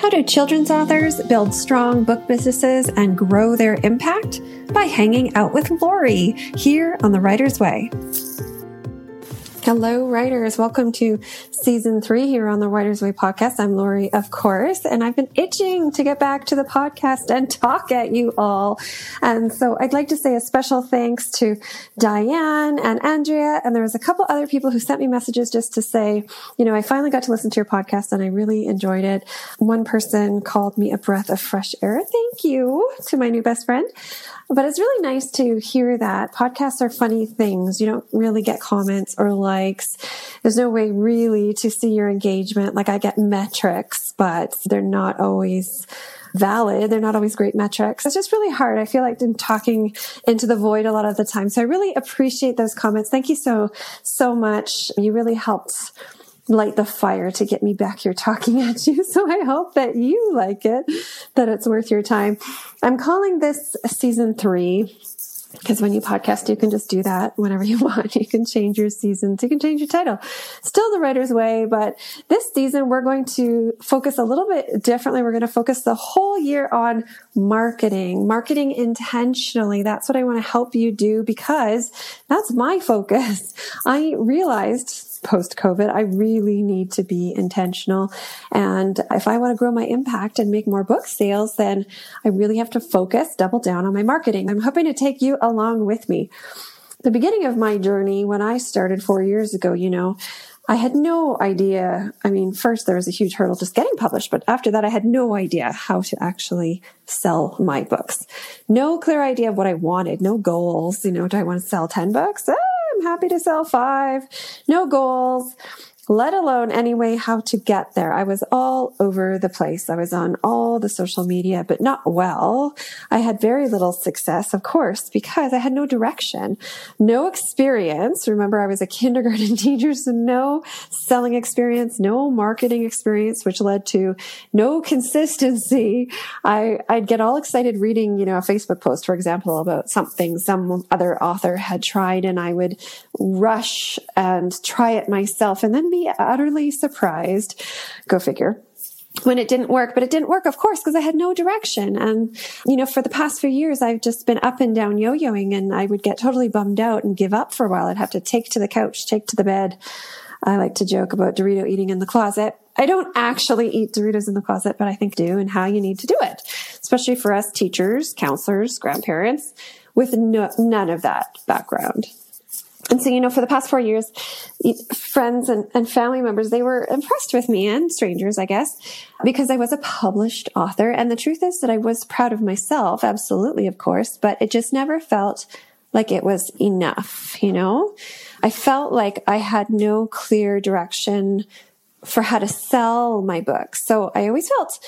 How do children's authors build strong book businesses and grow their impact? By hanging out with Laurie here on The Writer's Way. Hello, writers. Welcome to season three here on the Writer's Way podcast. I'm Laurie, of course, and I've been itching to get back to the podcast and talk at you all. And so I'd like to say a special thanks to Diane and Andrea. And there was a couple other people who sent me messages just to say, you know, I finally got to listen to your podcast and I really enjoyed it. One person called me a breath of fresh air. Thank you to my new best friend. But it's really nice to hear that podcasts are funny things. You don't really get comments or likes. There's no way really to see your engagement. Like I get metrics, but they're not always valid. They're not always great metrics. It's just really hard. I feel like I'm talking into the void a lot of the time. So I really appreciate those comments. Thank you so, so much. You really helped light the fire to get me back here talking at you. So I hope that you like it, that it's worth your time. I'm calling this season three because when you podcast, you can just do that whenever you want. You can change your seasons. You can change your title. Still the writer's way, but this season we're going to focus a little bit differently. We're going to focus the whole year on marketing, marketing intentionally. That's what I want to help you do because that's my focus. I realized post COVID, I really need to be intentional. And if I want to grow my impact and make more book sales, then I really have to focus, double down on my marketing. I'm hoping to take you along with me. The beginning of my journey, when I started four years ago, you know, I had no idea. I mean, first there was a huge hurdle just getting published, but after that, I had no idea how to actually sell my books. No clear idea of what I wanted, no goals. You know, do I want to sell 10 books? Ah, I'm happy to sell five. No goals let alone anyway how to get there. I was all over the place. I was on all the social media, but not well. I had very little success, of course, because I had no direction, no experience. Remember, I was a kindergarten teacher, so no selling experience, no marketing experience, which led to no consistency. I, I'd get all excited reading, you know, a Facebook post, for example, about something some other author had tried, and I would rush and try it myself and then be utterly surprised. Go figure when it didn't work, but it didn't work, of course, because I had no direction. And, you know, for the past few years, I've just been up and down yo-yoing and I would get totally bummed out and give up for a while. I'd have to take to the couch, take to the bed. I like to joke about Dorito eating in the closet. I don't actually eat Doritos in the closet, but I think do and how you need to do it, especially for us teachers, counselors, grandparents with no, none of that background. And so, you know, for the past four years, friends and, and, family members, they were impressed with me and strangers, I guess, because I was a published author. And the truth is that I was proud of myself, absolutely, of course, but it just never felt like it was enough, you know? I felt like I had no clear direction for how to sell my books. So I always felt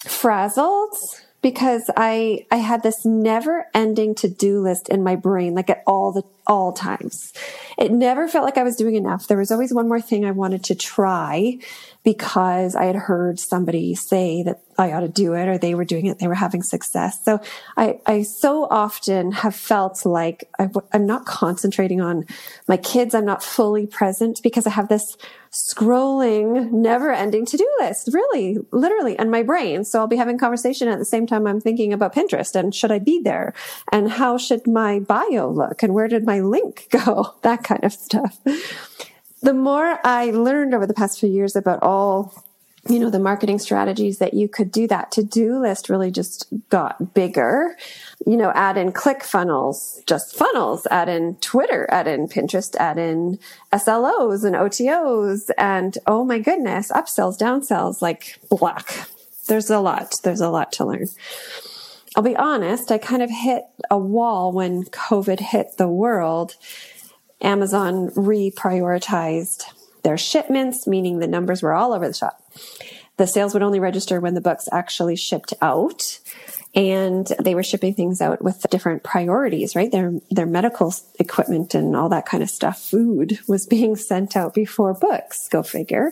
frazzled because I I had this never ending to-do list in my brain like at all the all times. It never felt like I was doing enough. There was always one more thing I wanted to try because I had heard somebody say that I ought to do it or they were doing it, they were having success. So I, I so often have felt like I, I'm not concentrating on my kids. I'm not fully present because I have this scrolling, never ending to do list, really, literally, in my brain. So I'll be having conversation at the same time I'm thinking about Pinterest and should I be there? And how should my bio look? And where did my link go? That kind of stuff. The more I learned over the past few years about all you know, the marketing strategies that you could do that to do list really just got bigger. You know, add in click funnels, just funnels, add in Twitter, add in Pinterest, add in SLOs and OTOs. And oh my goodness, upsells, downsells, like black. There's a lot. There's a lot to learn. I'll be honest, I kind of hit a wall when COVID hit the world. Amazon reprioritized their shipments, meaning the numbers were all over the shop. The sales would only register when the books actually shipped out. And they were shipping things out with different priorities, right? Their, their medical equipment and all that kind of stuff. Food was being sent out before books. Go figure.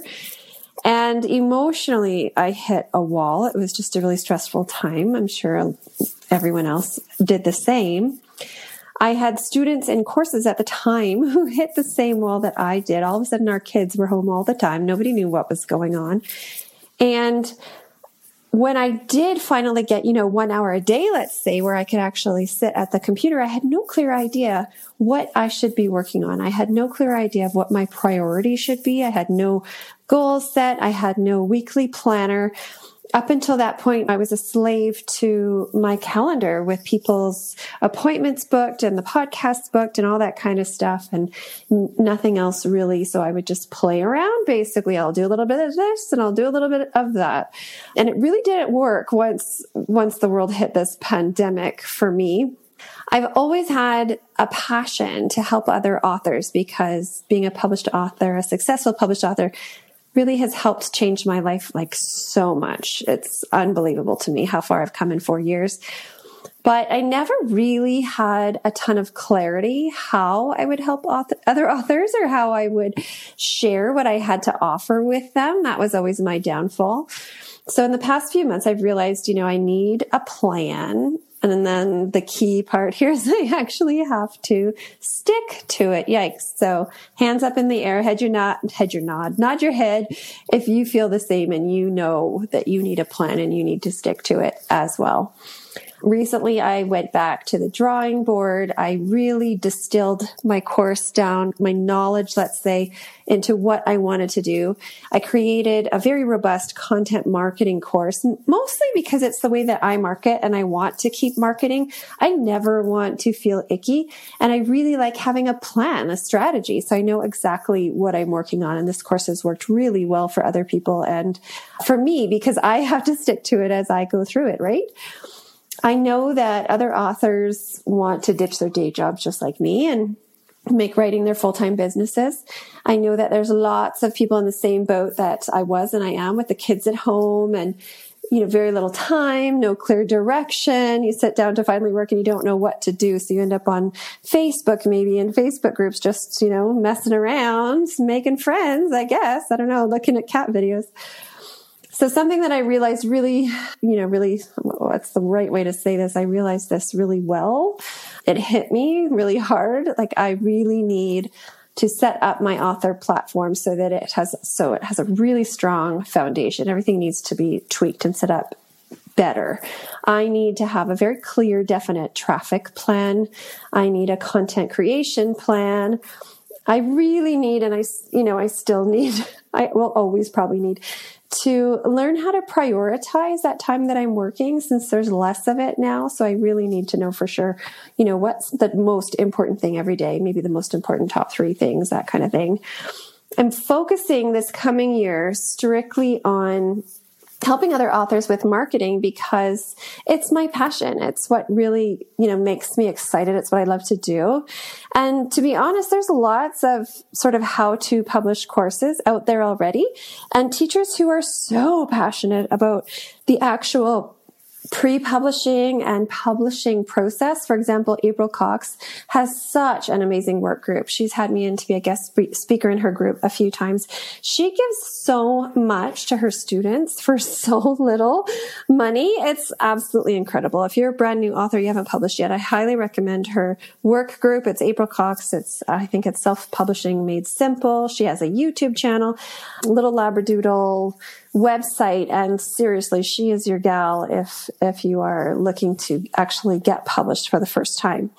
And emotionally, I hit a wall. It was just a really stressful time. I'm sure everyone else did the same. I had students in courses at the time who hit the same wall that I did. All of a sudden, our kids were home all the time. Nobody knew what was going on. And when I did finally get, you know, one hour a day, let's say, where I could actually sit at the computer, I had no clear idea what I should be working on. I had no clear idea of what my priority should be. I had no goals set. I had no weekly planner up until that point, I was a slave to my calendar with people's appointments booked and the podcasts booked and all that kind of stuff and nothing else really. So I would just play around. Basically, I'll do a little bit of this and I'll do a little bit of that. And it really didn't work once, once the world hit this pandemic for me. I've always had a passion to help other authors because being a published author, a successful published author, really has helped change my life like so much. It's unbelievable to me how far I've come in four years. But I never really had a ton of clarity how I would help author, other authors or how I would share what I had to offer with them. That was always my downfall. So in the past few months, I've realized, you know, I need a plan and then the key part here is I actually have to stick to it. Yikes. So hands up in the air, head your nod, head your nod, nod your head if you feel the same and you know that you need a plan and you need to stick to it as well. Recently, I went back to the drawing board. I really distilled my course down, my knowledge, let's say, into what I wanted to do. I created a very robust content marketing course, mostly because it's the way that I market and I want to keep marketing. I never want to feel icky. And I really like having a plan, a strategy. So I know exactly what I'm working on. And this course has worked really well for other people and for me because I have to stick to it as I go through it, right? I know that other authors want to ditch their day jobs just like me and make writing their full-time businesses. I know that there's lots of people in the same boat that I was and I am with the kids at home and you know, very little time, no clear direction. You sit down to finally work and you don't know what to do. So you end up on Facebook, maybe in Facebook groups, just, you know, messing around, making friends, I guess. I don't know, looking at cat videos. So something that I realized really, you know, really, what's the right way to say this? I realized this really well. It hit me really hard. Like I really need to set up my author platform so that it has, so it has a really strong foundation. Everything needs to be tweaked and set up better. I need to have a very clear, definite traffic plan. I need a content creation plan. I really need, and I, you know, I still need, I will always probably need to learn how to prioritize that time that I'm working since there's less of it now. So I really need to know for sure, you know, what's the most important thing every day, maybe the most important top three things, that kind of thing. I'm focusing this coming year strictly on helping other authors with marketing because it's my passion. It's what really, you know, makes me excited. It's what I love to do. And to be honest, there's lots of sort of how to publish courses out there already and teachers who are so passionate about the actual pre-publishing and publishing process. For example, April Cox has such an amazing work group. She's had me in to be a guest speaker in her group a few times. She gives so much to her students for so little money. It's absolutely incredible. If you're a brand new author, you haven't published yet, I highly recommend her work group. It's April Cox. It's, I think it's self-publishing made simple. She has a YouTube channel, little Labradoodle website and seriously she is your gal if if you are looking to actually get published for the first time.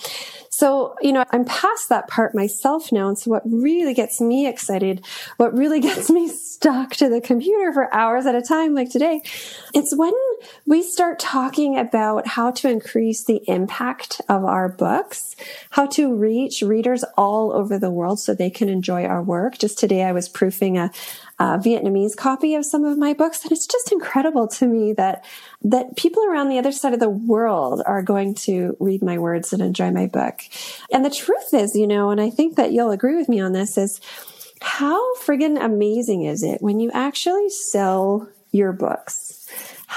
So you know i'm past that part myself now and so what really gets me excited what really gets me stuck to the computer for hours at a time like today it's when we start talking about how to increase the impact of our books how to reach readers all over the world so they can enjoy our work just today i was proofing a, uh, Vietnamese copy of some of my books. And it's just incredible to me that, that people around the other side of the world are going to read my words and enjoy my book. And the truth is, you know, and I think that you'll agree with me on this is how friggin' amazing is it when you actually sell your books?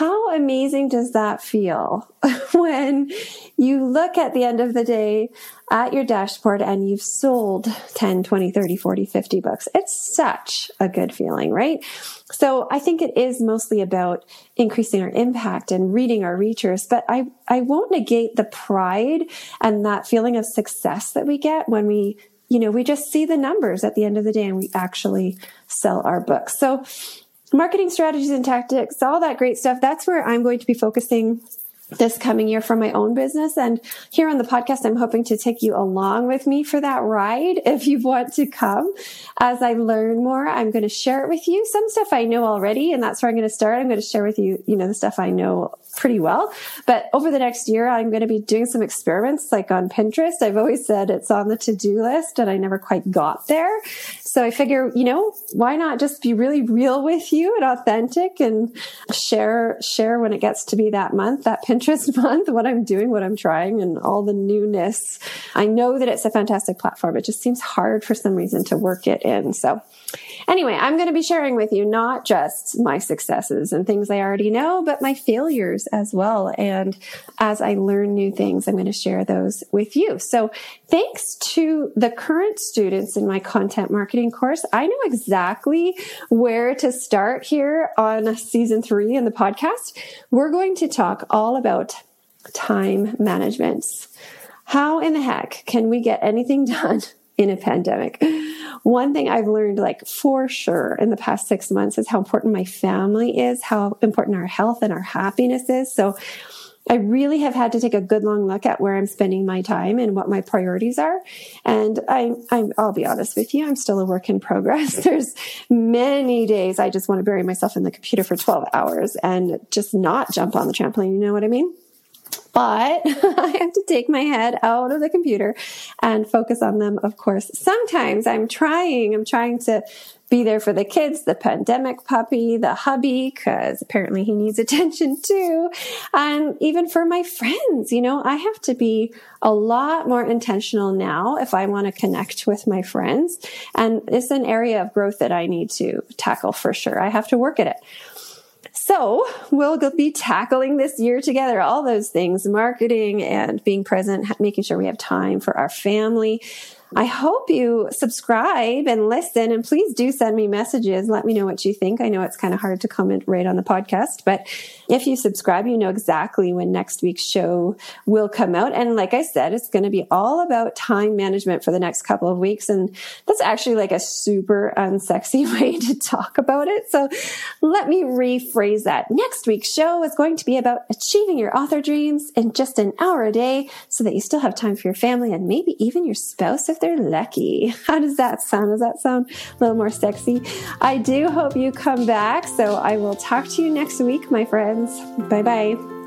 How amazing does that feel when you look at the end of the day at your dashboard and you've sold 10, 20, 30, 40, 50 books? It's such a good feeling, right? So I think it is mostly about increasing our impact and reading our reachers, but I, I won't negate the pride and that feeling of success that we get when we you know, we just see the numbers at the end of the day and we actually sell our books. So marketing strategies and tactics, all that great stuff. That's where I'm going to be focusing this coming year for my own business. And here on the podcast, I'm hoping to take you along with me for that ride. If you want to come as I learn more, I'm going to share it with you. Some stuff I know already, and that's where I'm going to start. I'm going to share with you, you know, the stuff I know pretty well. But over the next year, I'm going to be doing some experiments like on Pinterest. I've always said it's on the to do list and I never quite got there. So I figure, you know, why not just be really real with you and authentic and share, share when it gets to be that month, that Pinterest month, what I'm doing, what I'm trying and all the newness. I know that it's a fantastic platform. It just seems hard for some reason to work it in. So Anyway, I'm going to be sharing with you not just my successes and things I already know, but my failures as well. And as I learn new things, I'm going to share those with you. So thanks to the current students in my content marketing course, I know exactly where to start here on season three in the podcast. We're going to talk all about time management. How in the heck can we get anything done in a pandemic? one thing I've learned, like for sure, in the past six months is how important my family is, how important our health and our happiness is. So I really have had to take a good long look at where I'm spending my time and what my priorities are. And I, I, I'll be honest with you, I'm still a work in progress. There's many days I just want to bury myself in the computer for 12 hours and just not jump on the trampoline. You know what I mean? but I have to take my head out of the computer and focus on them, of course. Sometimes I'm trying, I'm trying to be there for the kids, the pandemic puppy, the hubby, because apparently he needs attention too. And even for my friends, you know, I have to be a lot more intentional now if I want to connect with my friends. And it's an area of growth that I need to tackle for sure. I have to work at it. So we'll be tackling this year together, all those things, marketing and being present, making sure we have time for our family, I hope you subscribe and listen and please do send me messages. Let me know what you think. I know it's kind of hard to comment right on the podcast, but if you subscribe, you know exactly when next week's show will come out. And like I said, it's going to be all about time management for the next couple of weeks. And that's actually like a super unsexy way to talk about it. So let me rephrase that. Next week's show is going to be about achieving your author dreams in just an hour a day so that you still have time for your family and maybe even your spouse they're lucky. How does that sound? Does that sound a little more sexy? I do hope you come back. So I will talk to you next week, my friends. Bye bye.